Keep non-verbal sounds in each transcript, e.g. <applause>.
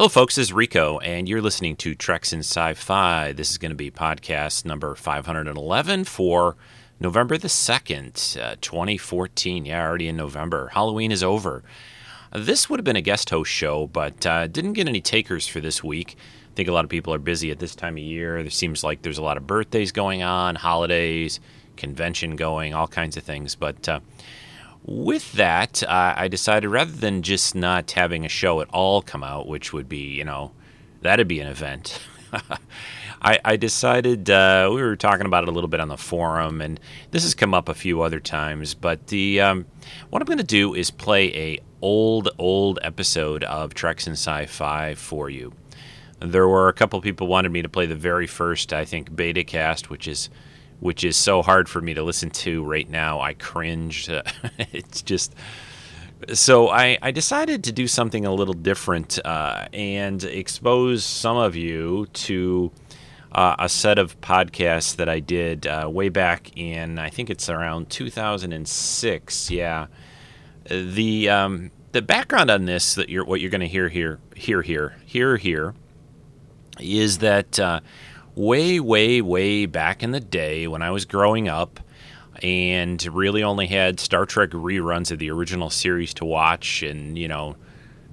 Hello, folks. This is Rico, and you're listening to Treks in Sci Fi. This is going to be podcast number 511 for November the 2nd, uh, 2014. Yeah, already in November. Halloween is over. This would have been a guest host show, but uh, didn't get any takers for this week. I think a lot of people are busy at this time of year. There seems like there's a lot of birthdays going on, holidays, convention going, all kinds of things. But uh, with that, uh, I decided rather than just not having a show at all come out, which would be, you know, that'd be an event. <laughs> I, I, decided uh, we were talking about it a little bit on the forum, and this has come up a few other times. But the um, what I'm going to do is play a old old episode of Treks and Sci-Fi for you. There were a couple people wanted me to play the very first, I think, beta cast, which is which is so hard for me to listen to right now. I cringe. <laughs> it's just so I, I, decided to do something a little different uh, and expose some of you to uh, a set of podcasts that I did uh, way back in I think it's around 2006. Yeah, the um, the background on this that you're what you're going to hear here here here here here is that uh, way, way, way back in the day when I was growing up and really only had Star Trek reruns of the original series to watch and, you know,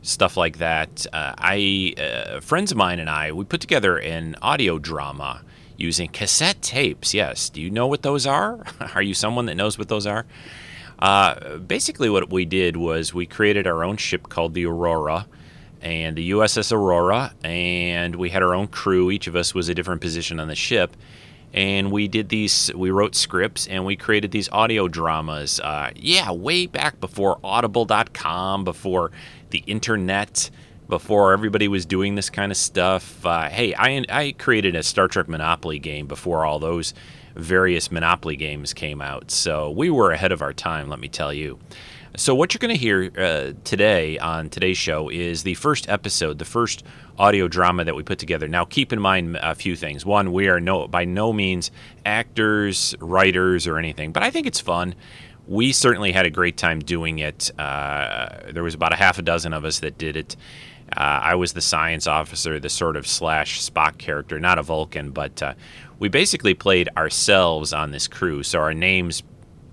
stuff like that. Uh, I uh, friends of mine and I we put together an audio drama using cassette tapes. Yes, do you know what those are? <laughs> are you someone that knows what those are? Uh, basically, what we did was we created our own ship called the Aurora, and the USS Aurora, and we had our own crew. Each of us was a different position on the ship, and we did these. We wrote scripts and we created these audio dramas. Uh, yeah, way back before Audible.com, before the internet, before everybody was doing this kind of stuff. Uh, hey, I I created a Star Trek Monopoly game before all those various Monopoly games came out, so we were ahead of our time. Let me tell you. So, what you're going to hear uh, today on today's show is the first episode, the first audio drama that we put together. Now, keep in mind a few things. One, we are no by no means actors, writers, or anything, but I think it's fun. We certainly had a great time doing it. Uh, there was about a half a dozen of us that did it. Uh, I was the science officer, the sort of slash Spock character, not a Vulcan, but uh, we basically played ourselves on this crew. So our names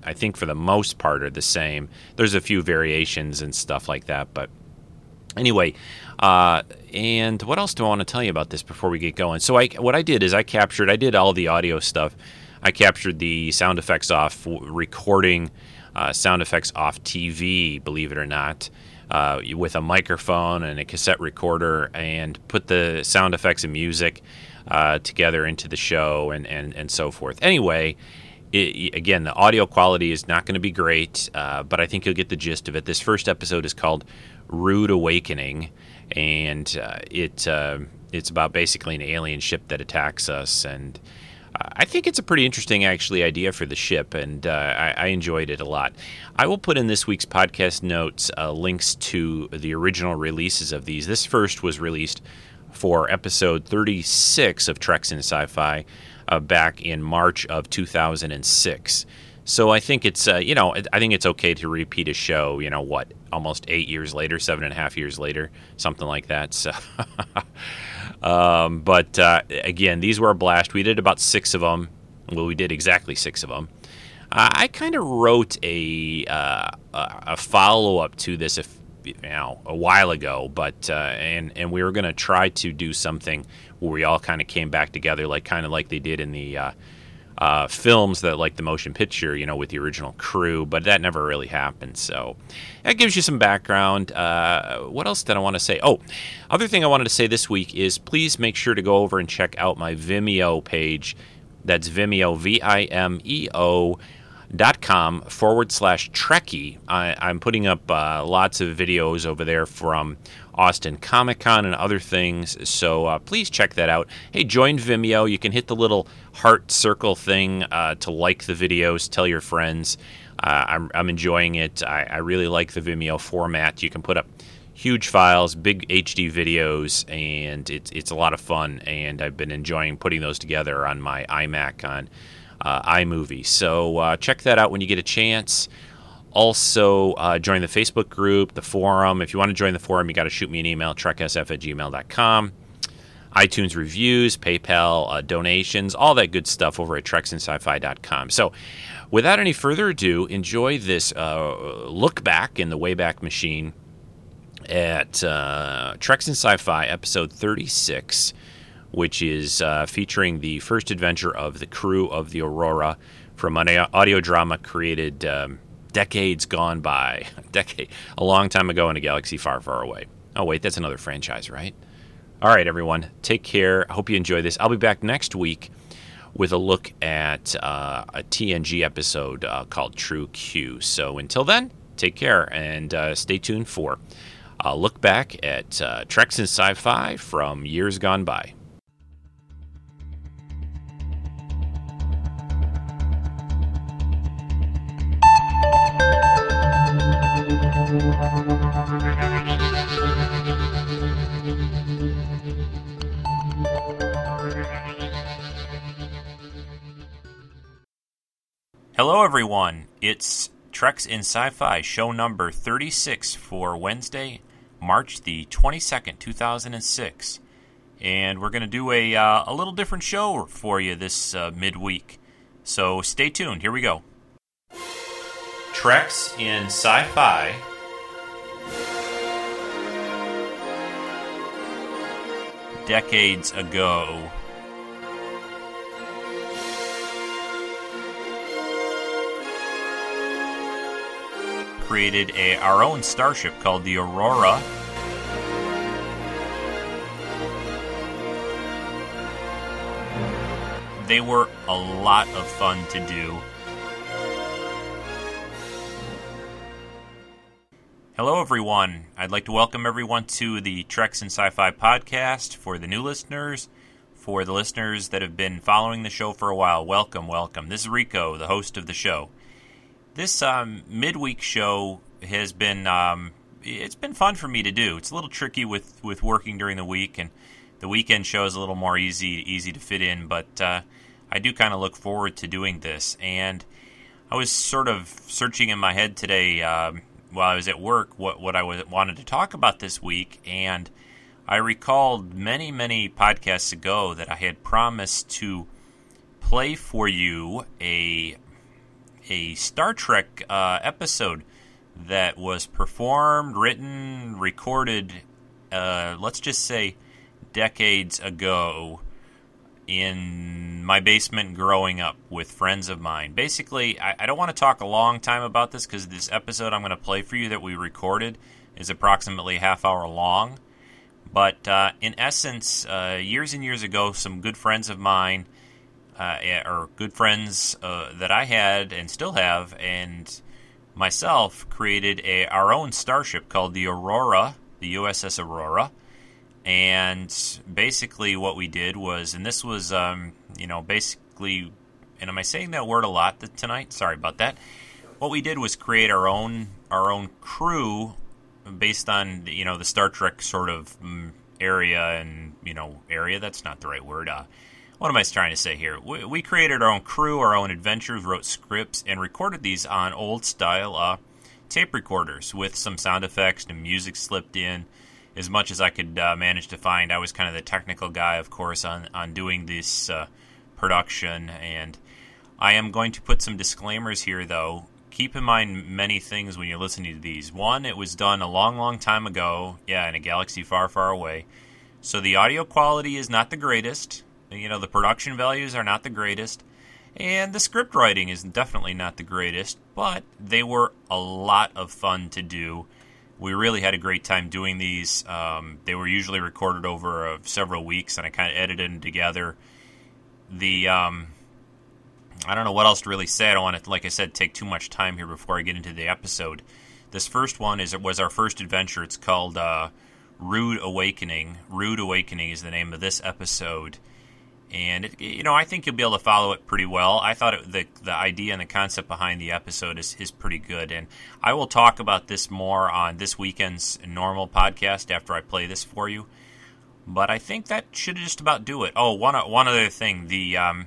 I think for the most part are the same. There's a few variations and stuff like that, but anyway. Uh, and what else do I want to tell you about this before we get going? So I, what I did is I captured, I did all the audio stuff. I captured the sound effects off recording, uh, sound effects off TV, believe it or not. Uh, with a microphone and a cassette recorder, and put the sound effects and music uh, together into the show, and, and, and so forth. Anyway, it, again, the audio quality is not going to be great, uh, but I think you'll get the gist of it. This first episode is called "Rude Awakening," and uh, it uh, it's about basically an alien ship that attacks us, and uh, I think it's a pretty interesting, actually, idea for the ship, and uh, I, I, enjoyed it a lot. I will put in this week's podcast notes uh, links to the original releases of these. This first was released for episode 36 of Treks in Sci-Fi uh, back in March of 2006. So I think it's uh, you know I think it's okay to repeat a show. You know what? Almost eight years later, seven and a half years later, something like that. So, <laughs> um, but uh, again, these were a blast. We did about six of them. Well, we did exactly six of them. I kind of wrote a uh, a follow up to this, if you know, a while ago. But uh, and and we were going to try to do something where we all kind of came back together, like kind of like they did in the uh, uh, films that like the motion picture, you know, with the original crew. But that never really happened. So that gives you some background. Uh, what else did I want to say? Oh, other thing I wanted to say this week is please make sure to go over and check out my Vimeo page. That's Vimeo, V I M E O dot com forward slash Trekkie. I, am putting up uh, lots of videos over there from Austin Comic Con and other things. So uh, please check that out. Hey, join Vimeo. You can hit the little heart circle thing uh, to like the videos, tell your friends. Uh, I'm, I'm, enjoying it. I, I, really like the Vimeo format. You can put up huge files, big HD videos, and it's, it's a lot of fun. And I've been enjoying putting those together on my iMac on iMovie. So uh, check that out when you get a chance. Also, uh, join the Facebook group, the forum. If you want to join the forum, you got to shoot me an email, treksf at gmail.com. iTunes reviews, PayPal uh, donations, all that good stuff over at treksinsci-fi.com. So, without any further ado, enjoy this uh, look back in the Wayback Machine at uh, Treks in Sci-Fi episode 36, which is uh, featuring the first adventure of the crew of the Aurora from an audio drama created um, decades gone by, <laughs> decade a long time ago in a galaxy far, far away. Oh wait, that's another franchise, right? All right, everyone, take care. I hope you enjoy this. I'll be back next week with a look at uh, a TNG episode uh, called True Q. So until then, take care and uh, stay tuned for a look back at uh, Treks in Sci-Fi from years gone by. Hello, everyone. It's Treks in Sci Fi, show number 36 for Wednesday, March the 22nd, 2006. And we're going to do a, uh, a little different show for you this uh, midweek. So stay tuned. Here we go. Treks in Sci Fi decades ago. Created a, our own starship called the Aurora. They were a lot of fun to do. Hello, everyone. I'd like to welcome everyone to the Treks and Sci Fi podcast. For the new listeners, for the listeners that have been following the show for a while, welcome, welcome. This is Rico, the host of the show. This um, midweek show has been um, it's been fun for me to do. It's a little tricky with, with working during the week, and the weekend show is a little more easy easy to fit in. But uh, I do kind of look forward to doing this. And I was sort of searching in my head today. Um, while I was at work what what I was, wanted to talk about this week, and I recalled many many podcasts ago that I had promised to play for you a a Star Trek uh, episode that was performed, written, recorded. Uh, let's just say decades ago in my basement growing up with friends of mine. Basically, I, I don't want to talk a long time about this because this episode I'm going to play for you that we recorded is approximately half hour long. But uh, in essence, uh, years and years ago, some good friends of mine, uh, eh, or good friends uh, that I had and still have, and myself created a our own starship called the Aurora, the USS Aurora and basically, what we did was, and this was, um, you know, basically, and am I saying that word a lot tonight? Sorry about that. What we did was create our own our own crew based on you know the Star Trek sort of mm, area and you know area. That's not the right word. Uh, what am I trying to say here? We, we, created our own crew, our own adventures, wrote scripts, and recorded these on old style uh, tape recorders with some sound effects and music slipped in as much as I could uh, manage to find. I was kind of the technical guy, of course, on on doing this uh, production, and I am going to put some disclaimers here, though. Keep in mind many things when you're listening to these. One, it was done a long, long time ago, yeah, in a galaxy far, far away. So the audio quality is not the greatest. You know, the production values are not the greatest. And the script writing is definitely not the greatest, but they were a lot of fun to do we really had a great time doing these. Um, they were usually recorded over uh, several weeks, and I kind of edited them together. The um, I don't know what else to really say. I don't want to, like I said, take too much time here before I get into the episode. This first one is it was our first adventure. It's called uh, Rude Awakening. Rude Awakening is the name of this episode and it, you know I think you'll be able to follow it pretty well. I thought it, the the idea and the concept behind the episode is is pretty good, and I will talk about this more on this weekend's normal podcast after I play this for you. But I think that should just about do it. Oh, one one other thing, the um,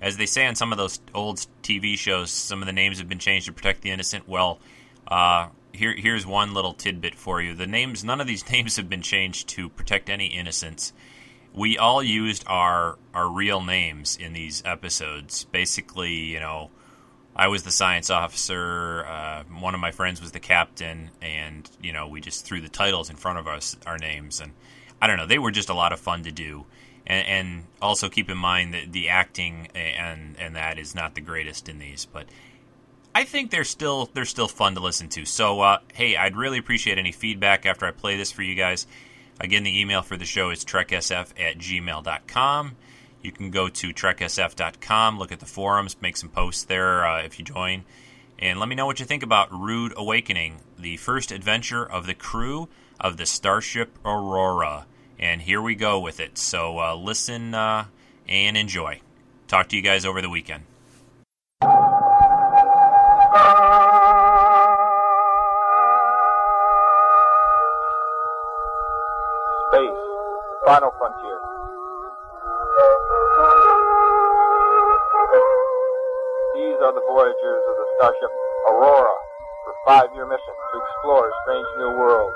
as they say on some of those old TV shows, some of the names have been changed to protect the innocent. Well, uh, here here's one little tidbit for you. The names, none of these <laughs> names have been changed to protect any innocents. We all used our our real names in these episodes. Basically, you know, I was the science officer. Uh, one of my friends was the captain, and you know, we just threw the titles in front of us, our names, and I don't know. They were just a lot of fun to do. And, and also keep in mind that the acting and and that is not the greatest in these, but I think they're still they're still fun to listen to. So uh, hey, I'd really appreciate any feedback after I play this for you guys. Again, the email for the show is treksf at gmail.com. You can go to treksf.com, look at the forums, make some posts there uh, if you join, and let me know what you think about Rude Awakening, the first adventure of the crew of the Starship Aurora. And here we go with it. So uh, listen uh, and enjoy. Talk to you guys over the weekend. Final frontier. These are the voyagers of the starship Aurora for five-year mission to explore a strange new world,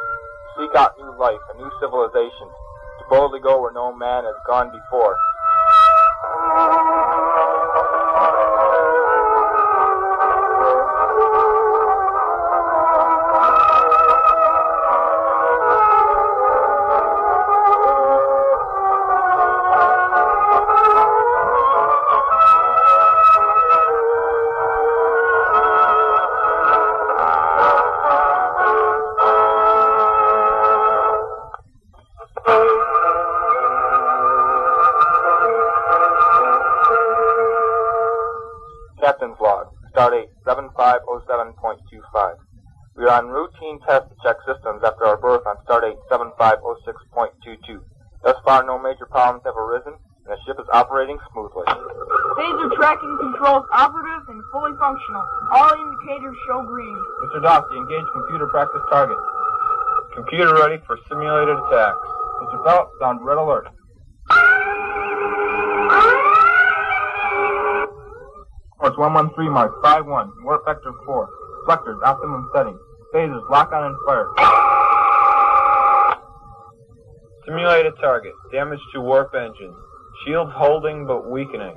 seek out new life and new civilizations, to boldly go where no man has gone before. Routine test to check systems after our berth on stardate 7506.22. Thus far, no major problems have arisen, and the ship is operating smoothly. Phaser tracking controls operative and fully functional. All indicators show green. Mr. Dawsey, engage computer practice target. Computer ready for simulated attacks. Mr. Phelps, sound red alert. Course 113 mark, 5-1, warp vector 4. Reflectors, optimum setting. Phasers, lock on and fire. Simulated target, damage to warp engines. Shields holding but weakening.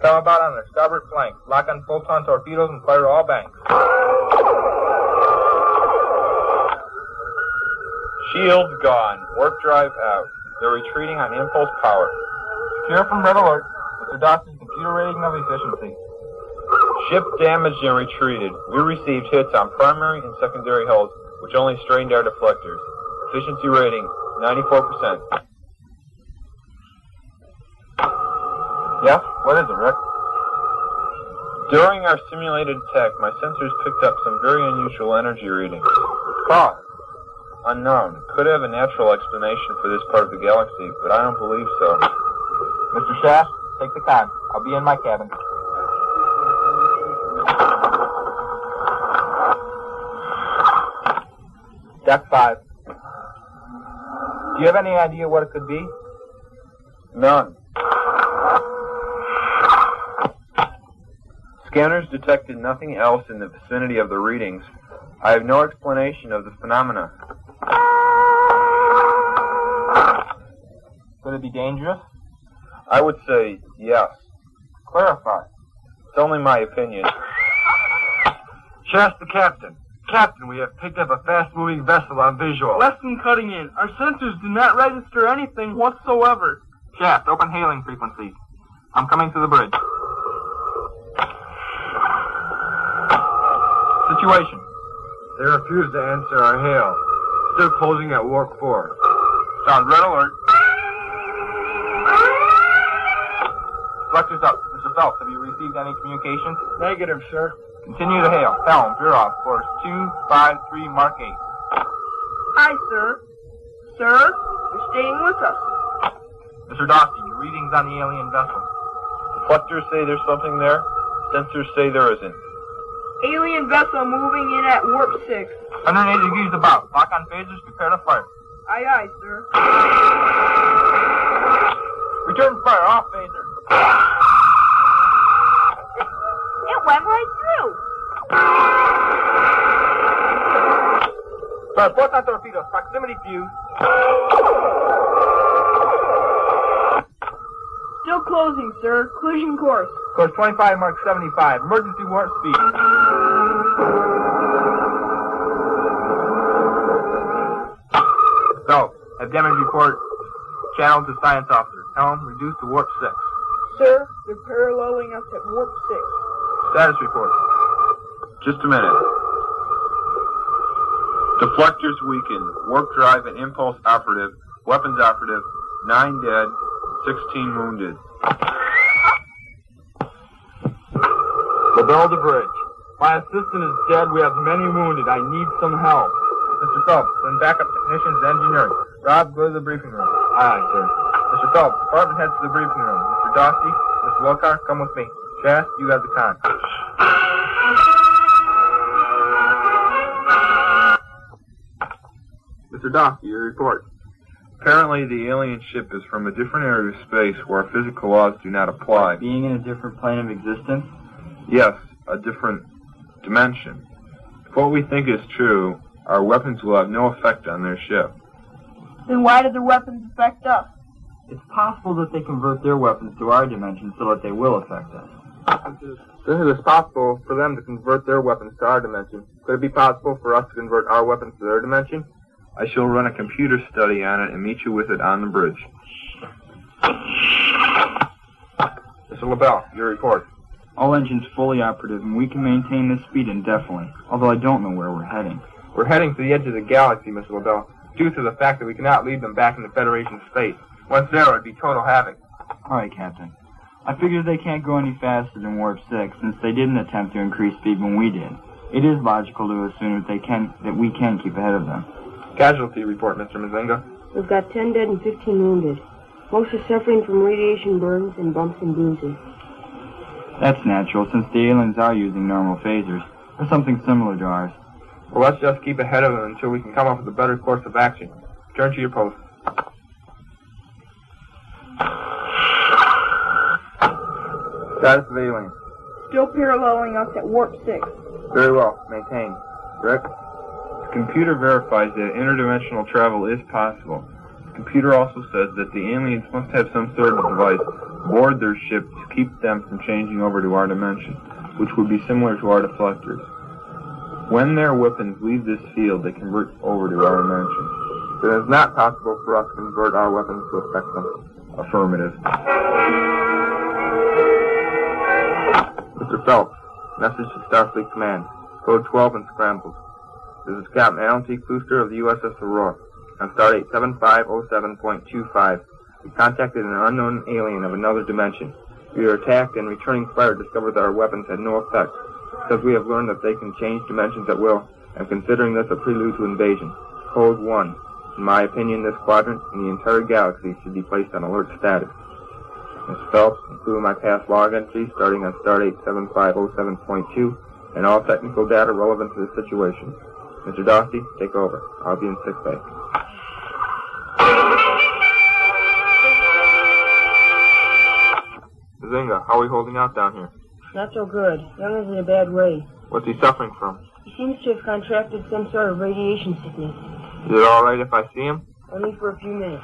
Come about on their starboard flank. Lock on photon torpedoes and fire all banks. Shields gone. Warp drive out. They're retreating on impulse power. Secure from red alert. Mr. Dawson's computer rating of efficiency. Ship damaged and retreated. We received hits on primary and secondary hulls, which only strained our deflectors. Efficiency rating, 94%. Yeah? What is it, Rick? During our simulated attack, my sensors picked up some very unusual energy readings. Cause? Unknown. Could have a natural explanation for this part of the galaxy, but I don't believe so. Mr. Shaft, take the con. I'll be in my cabin. Deck 5. Do you have any idea what it could be? None. Scanners detected nothing else in the vicinity of the readings. I have no explanation of the phenomena. Could it be dangerous? I would say yes. Clarify. It's only my opinion. Shasta Captain. Captain, we have picked up a fast-moving vessel on visual. Less than cutting in. Our sensors do not register anything whatsoever. Shaft, open hailing frequencies. I'm coming to the bridge. Situation. They refuse to answer our hail. Still closing at warp 4. Sound red alert. Reflectors up. Mr. Phelps, have you received any communications? Negative, sir. Continue to hail. Helm, veer off. Course 253, Mark 8. Hi, sir. Sir, you're staying with us. Mr. Dawsey, your readings on the alien vessel. Reflectors say there's something there. Sensors say there isn't. Alien vessel moving in at warp 6. 180 degrees about. Lock on phasers, prepare to fire. Aye, aye, sir. Return fire, off phaser. went right through. Sir, photon torpedoes, proximity fuse. Still closing, sir. Collision course. Course 25, Mark 75. Emergency warp speed. So, have damage report channeled to science officer. Helm, reduced to warp 6. Sir, they're paralleling us at warp 6. Status report. Just a minute. Deflectors weakened. Warp drive and impulse operative. Weapons operative. Nine dead. Sixteen wounded. LaBelle to bridge. My assistant is dead. We have many wounded. I need some help. Mr. Phelps, send backup technicians and engineering. Rob, go to the briefing room. Aye, sir. Mr. Phelps, department heads to the briefing room. Mr. Dosty, Mr. Wilcar, come with me. Chas, you have the con. Mr. Dosty, your report. Apparently, the alien ship is from a different area of space where physical laws do not apply. Being in a different plane of existence? Yes, a different dimension. If what we think is true, our weapons will have no effect on their ship. Then why did their weapons affect us? It's possible that they convert their weapons to our dimension so that they will affect us. Since it is possible for them to convert their weapons to our dimension, could it be possible for us to convert our weapons to their dimension? I shall run a computer study on it and meet you with it on the bridge. Mr. LaBelle, your report. All engines fully operative, and we can maintain this speed indefinitely, although I don't know where we're heading. We're heading to the edge of the galaxy, Mr. LaBelle, due to the fact that we cannot lead them back into Federation space. Once there, it would be total havoc. All right, Captain. I figure they can't go any faster than Warp 6, since they didn't attempt to increase speed when we did. It is logical to assume that they can that we can keep ahead of them. Casualty report, Mr. Mazinga. We've got 10 dead and 15 wounded. Most are suffering from radiation burns and bumps and bruises. That's natural, since the aliens are using normal phasers, or something similar to ours. Well, let's just keep ahead of them until we can come up with a better course of action. Turn to your post. Status of alien. Still paralleling us at warp 6. Very well. Maintain. Rick? The computer verifies that interdimensional travel is possible. The computer also says that the aliens must have some sort of device aboard their ship to keep them from changing over to our dimension, which would be similar to our deflectors. When their weapons leave this field, they convert over to our dimension. It is not possible for us to convert our weapons to affect them. Affirmative. Mr. Phelps, message to Starfleet Command. Code 12 and scrambled. This is Captain Alan T. Klooster of the USS Aurora. On stardate 7507.25, we contacted an unknown alien of another dimension. We were attacked and returning fire discovered that our weapons had no effect, because we have learned that they can change dimensions at will, and considering this a prelude to invasion. Code 1. In my opinion, this quadrant and the entire galaxy should be placed on alert status. Ms. Phelps, including my past log entries starting on stardate 7507.2 and all technical data relevant to the situation. Mr. Dosty, take over. I'll be in sick bay. Zinga, how are we holding out down here? Not so good. Young is in a bad way. What's he suffering from? He seems to have contracted some sort of radiation sickness. Is it all right if I see him? Only for a few minutes.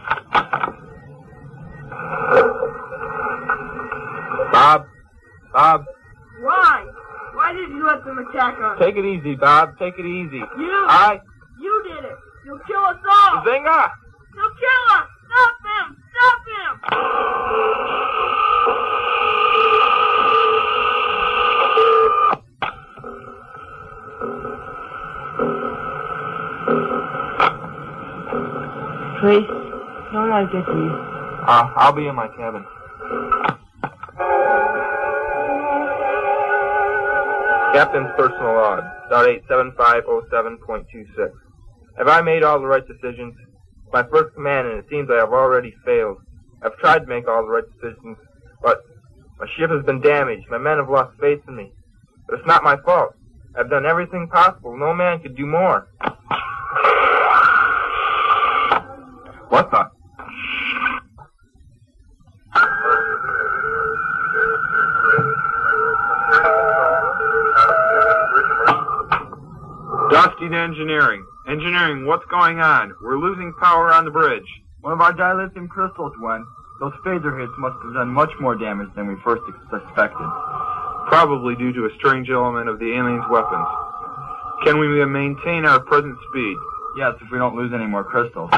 Bob? Bob? Why? Why did you let them attack us? Take it easy, Bob. Take it easy. You! I... You did it! You'll kill us all! Zinga! You'll kill us! Stop him! Stop him! Trace, don't let it get to you. Uh, I'll be in my cabin. Captain's personal log, stardate 7507.26. Have I made all the right decisions? My first command, and it seems I have already failed. I've tried to make all the right decisions, but my ship has been damaged. My men have lost faith in me. But it's not my fault. I've done everything possible. No man could do more. Engineering. Engineering, what's going on? We're losing power on the bridge. One of our dilithium crystals went. Those phaser hits must have done much more damage than we first suspected. Probably due to a strange element of the aliens' weapons. Can we maintain our present speed? Yes, if we don't lose any more crystals.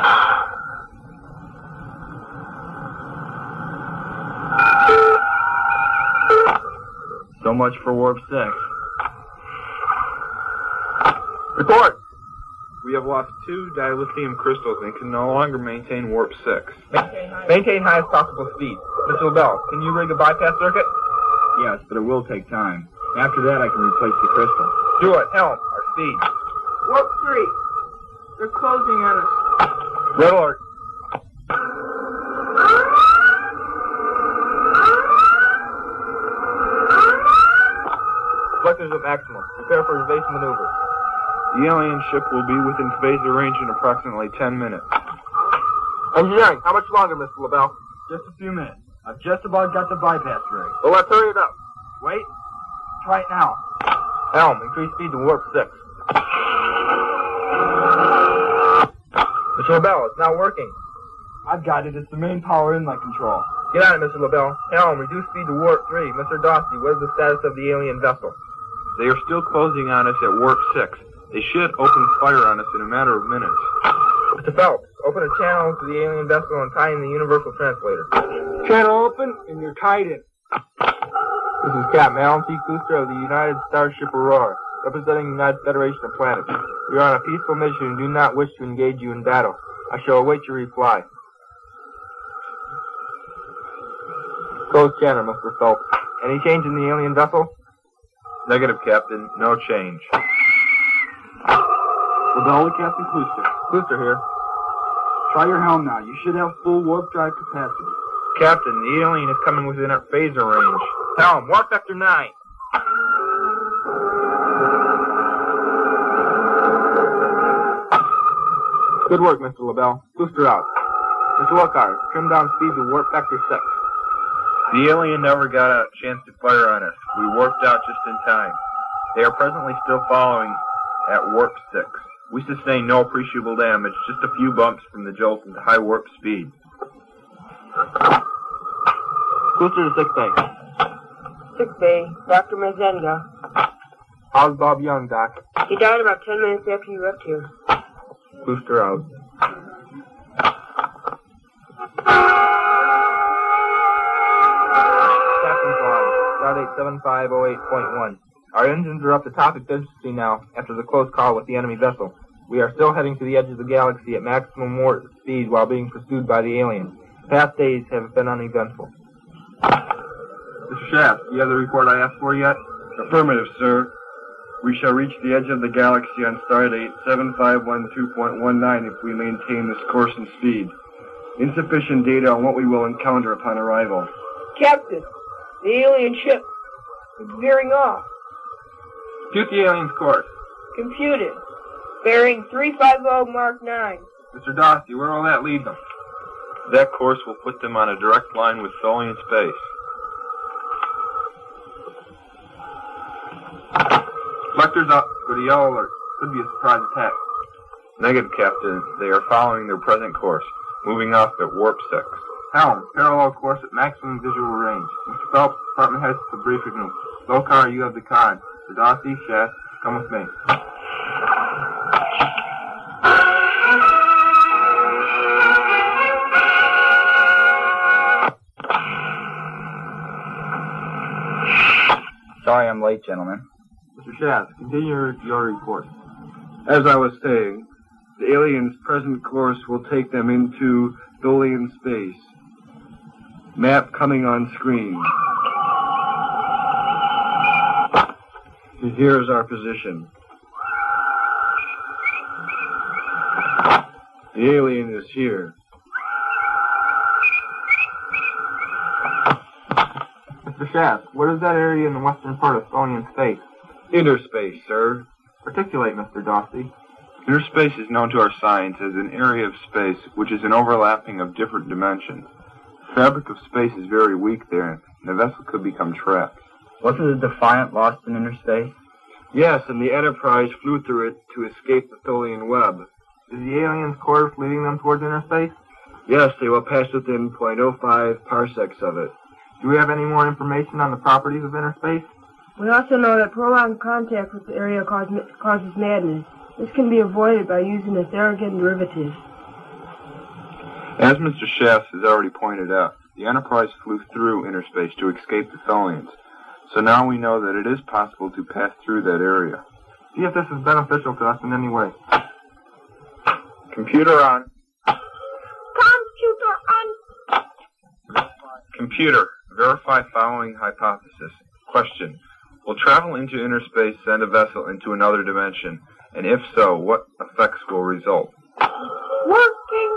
So much for Warp 6. Report! We have lost two dilithium crystals and can no longer maintain warp 6. Maintain highest possible speed. Mr. LaBelle, can you rig a bypass circuit? Yes, but it will take time. After that, I can replace the crystal. Do it. Helm, our speed. Warp 3. They're closing on us. Red alert. Reflectors at maximum. Prepare for evasive maneuver. The alien ship will be within phaser range in approximately 10 minutes. Engineering, how much longer, Mr. LaBelle? Just a few minutes. I've just about got the bypass rig. Well, let's hurry it up. Wait. Try it now. Helm, increase speed to warp 6. Mr. LaBelle, it's not working. I've got it. It's the main power inlet control. Get on it, Mr. LaBelle. Helm, reduce speed to warp 3. Mr. Dawsey, what is the status of the alien vessel? They are still closing on us at warp 6. They should open fire on us in a matter of minutes. Mr. Phelps, open a channel to the alien vessel and tie in the universal translator. Channel open, and you're tied in. This is Captain Alan T. Kuster of the United Starship Aurora, representing the United Federation of Planets. We are on a peaceful mission and do not wish to engage you in battle. I shall await your reply. Close channel, Mr. Phelps. Any change in the alien vessel? Negative, Captain. No change. LaBelle to Captain Klooster. Kuster here. Try your helm now. You should have full warp drive capacity. Captain, the alien is coming within our phaser range. Helm, warp vector 9. Good work, Mr. LaBelle. Klooster out. Mr. Lockhart, trim down speed to warp vector 6. The alien never got a chance to fire on us. We warped out just in time. They are presently still following at warp 6. We sustained no appreciable damage, just a few bumps from the jolt into high warp speed. Klooster to 6 bay. Sick bay, Dr. Mazinga. How's Bob Young, Doc? He died about ten minutes after you left here. Klooster out. Captain's log, Stardate 7508.1. Our engines are up to top efficiency now after the close call with the enemy vessel. We are still heading to the edge of the galaxy at maximum warp speed while being pursued by the aliens. Past days have been uneventful. Mr. Shaft, do you have the report I asked for yet? Affirmative, sir. We shall reach the edge of the galaxy on stardate 7512.19 if we maintain this course and speed. Insufficient data on what we will encounter upon arrival. Captain, the alien ship is veering off. Shoot the alien's course. Computed. Bearing 350 Mark 9. Mr. Dawsey, where will that lead them? That course will put them on a direct line with Tholian space. Reflectors up. Go to yellow alert. Could be a surprise attack. Negative, Captain. They are following their present course, moving off at warp 6. Helm, parallel course at maximum visual range. Mr. Phelps, department heads to the briefing room. Lokar, you have the con. Dawsey, Shaft, come with me. Sorry I'm late, gentlemen. Mr. Shaft, continue your, your report. As I was saying, the aliens' present course will take them into Tholian space. Map coming on screen. Here is our position. The alien is here. Mr. Shaft, what is that area in the western part of Tholian space? Inner space, sir. Articulate, Mr. Dawsey. Inner space is known to our science as an area of space which is an overlapping of different dimensions. The fabric of space is very weak there, and the vessel could become trapped. Wasn't the Defiant lost in inner space? Yes, and the Enterprise flew through it to escape the Tholian web. Is the alien's course leading them towards inner space? Yes, they will pass within 0.05 parsecs of it. Do we have any more information on the properties of inner space? We also know that prolonged contact with the area cause, causes madness. This can be avoided by using a Theragen derivative. As Mr. Shafts has already pointed out, the Enterprise flew through inner space to escape the Tholians. So now we know that it is possible to pass through that area. See if this is beneficial to us in any way. Computer on. Computer on. Computer, verify following hypothesis. Question. Will travel into inner space send a vessel into another dimension? And if so, what effects will result? Working.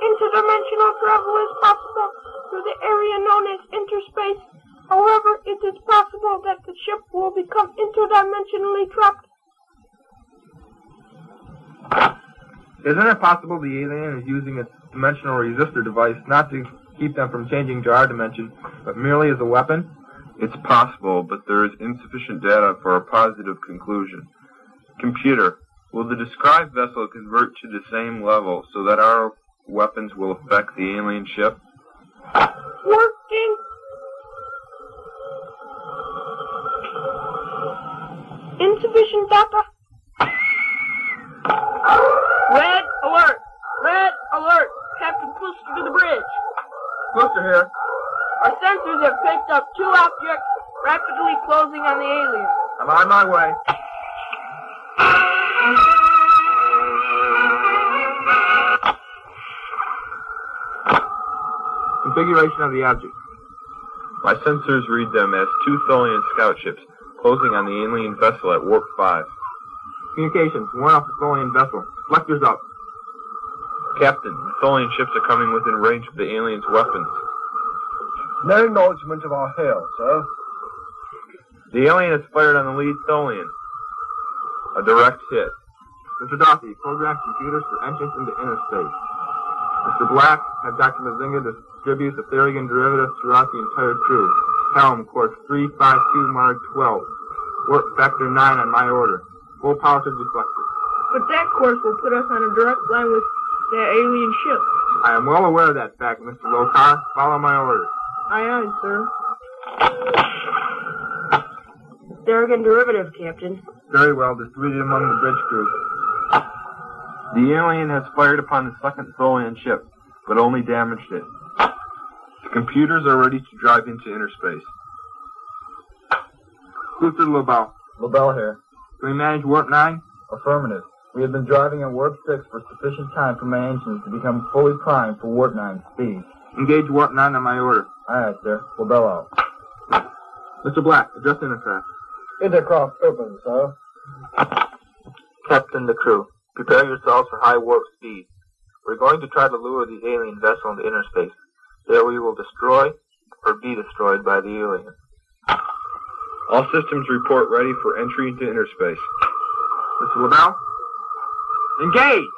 Interdimensional travel is possible through the area known as interspace. However, it is possible that the ship will become interdimensionally trapped. Isn't it possible the alien is using its dimensional resistor device not to keep them from changing to our dimension, but merely as a weapon? It's possible, but there is insufficient data for a positive conclusion. Computer, will the described vessel convert to the same level so that our weapons will affect the alien ship? Working. Insufficient data. Red alert! Red alert! Captain Closter to the bridge. Closer here. Our sensors have picked up two objects rapidly closing on the alien. I'm on my way. Configuration of the object. My sensors read them as two Tholian scout ships closing on the alien vessel at warp 5. Communications. One off the Tholian vessel. Selectors up. Captain, the Tholian ships are coming within range of the alien's weapons. No acknowledgement of our hail, sir. The alien has fired on the lead Tholian. A direct hit. Mr. Dossey, program computers for entrance into inner space. Mr. Black, have Dr. Mazinga distribute the Theragen derivative throughout the entire crew. Helm, course 352 Mark 12. Warp factor 9 on my order. Full power to deflector. But that course will put us on a direct line with the alien ship. I am well aware of that fact, Mr. Lokar. Follow my orders. Aye, aye, sir. Theragen derivative, Captain. Very well distributed among the bridge crew. The alien has fired upon the second Tholian ship, but only damaged it. The computers are ready to drive into inner space. Luther Lobel. LaBelle here. Can we manage warp 9? Affirmative. We have been driving at warp 6 for sufficient time for my engines to become fully primed for warp 9 speed. Engage warp 9 on my order. Aye, sir. LaBelle out. Mr. Black, adjust intercraft. Intercraft open, sir. Captain the crew, prepare yourselves for high warp speed. We're going to try to lure the alien vessel into inner space. There we will destroy or be destroyed by the alien. All systems report ready for entry into inner space. Mr. LaBelle? Engage!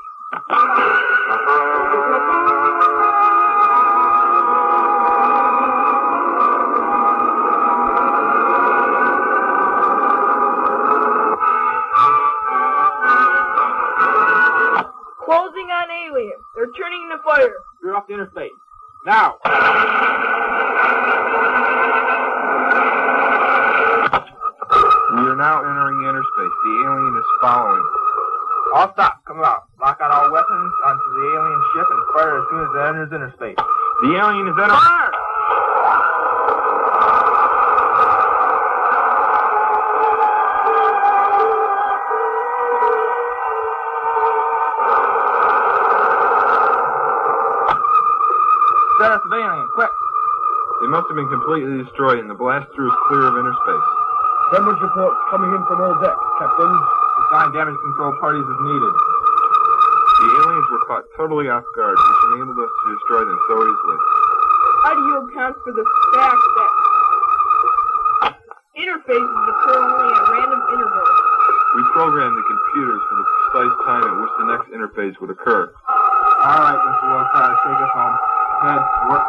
Closing on alien. They're turning to fire. You're off the inner space. Now! We are now entering inner space. The alien is following. All stop. Come out. Lock on all weapons onto the alien ship and fire as soon as it enters inner space. The alien is entering. Fire! Must have been completely destroyed, and the blast through is clear of inner space. Damage reports coming in from all decks, Captain. Assign damage control parties as needed. The aliens were caught totally off guard, which enabled us to destroy them so easily. How do you account for the fact that interfaces occur only at random intervals? We programmed the computers for the precise time at which the next interface would occur. All right, Mr. Wilcox, take us home. Head, work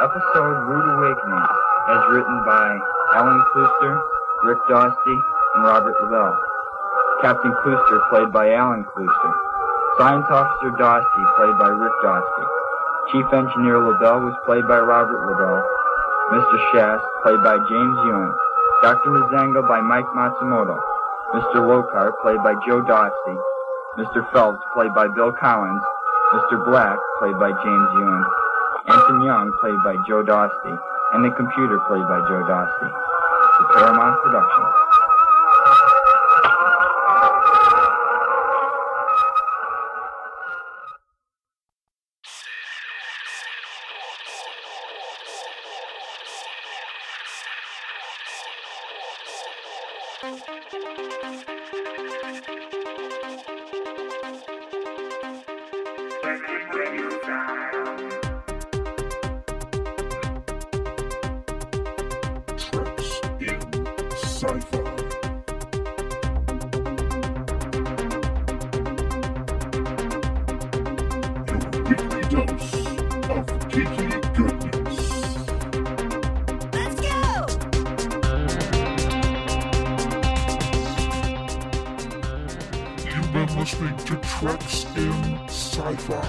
factor as written by Alan Klooster, Rick Dostey, and Robert Lavelle. Captain Klooster, played by Alan Klooster. Science Officer Dostey, played by Rick Dostey. Chief Engineer Lavelle was played by Robert Lavelle. Mr. Shast, played by James Ewan. Dr. Mazinga by Mike Matsumoto. Mr. Lockhart, played by Joe Dostey. Mr. Phelps, played by Bill Collins. Mr. Black, played by James Ewan. Anson Young, played by Joe Dostey. And the computer, played by Joe Dostey. The Paramount Production. Sci-Fi. Your weekly dose of geeky goodness. Let's go! You've been listening to Treks in Sci-Fi.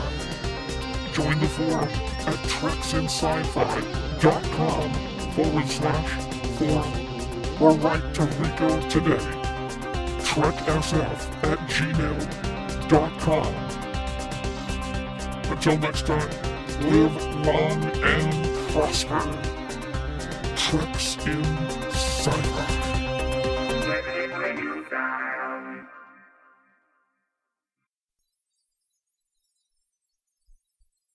Join the forum at treksinsci-fi.com forward slash forum or write to Rico today. TrekSF at gmail.com. Until next time, live long and prosper. Treks in Sci-Fi.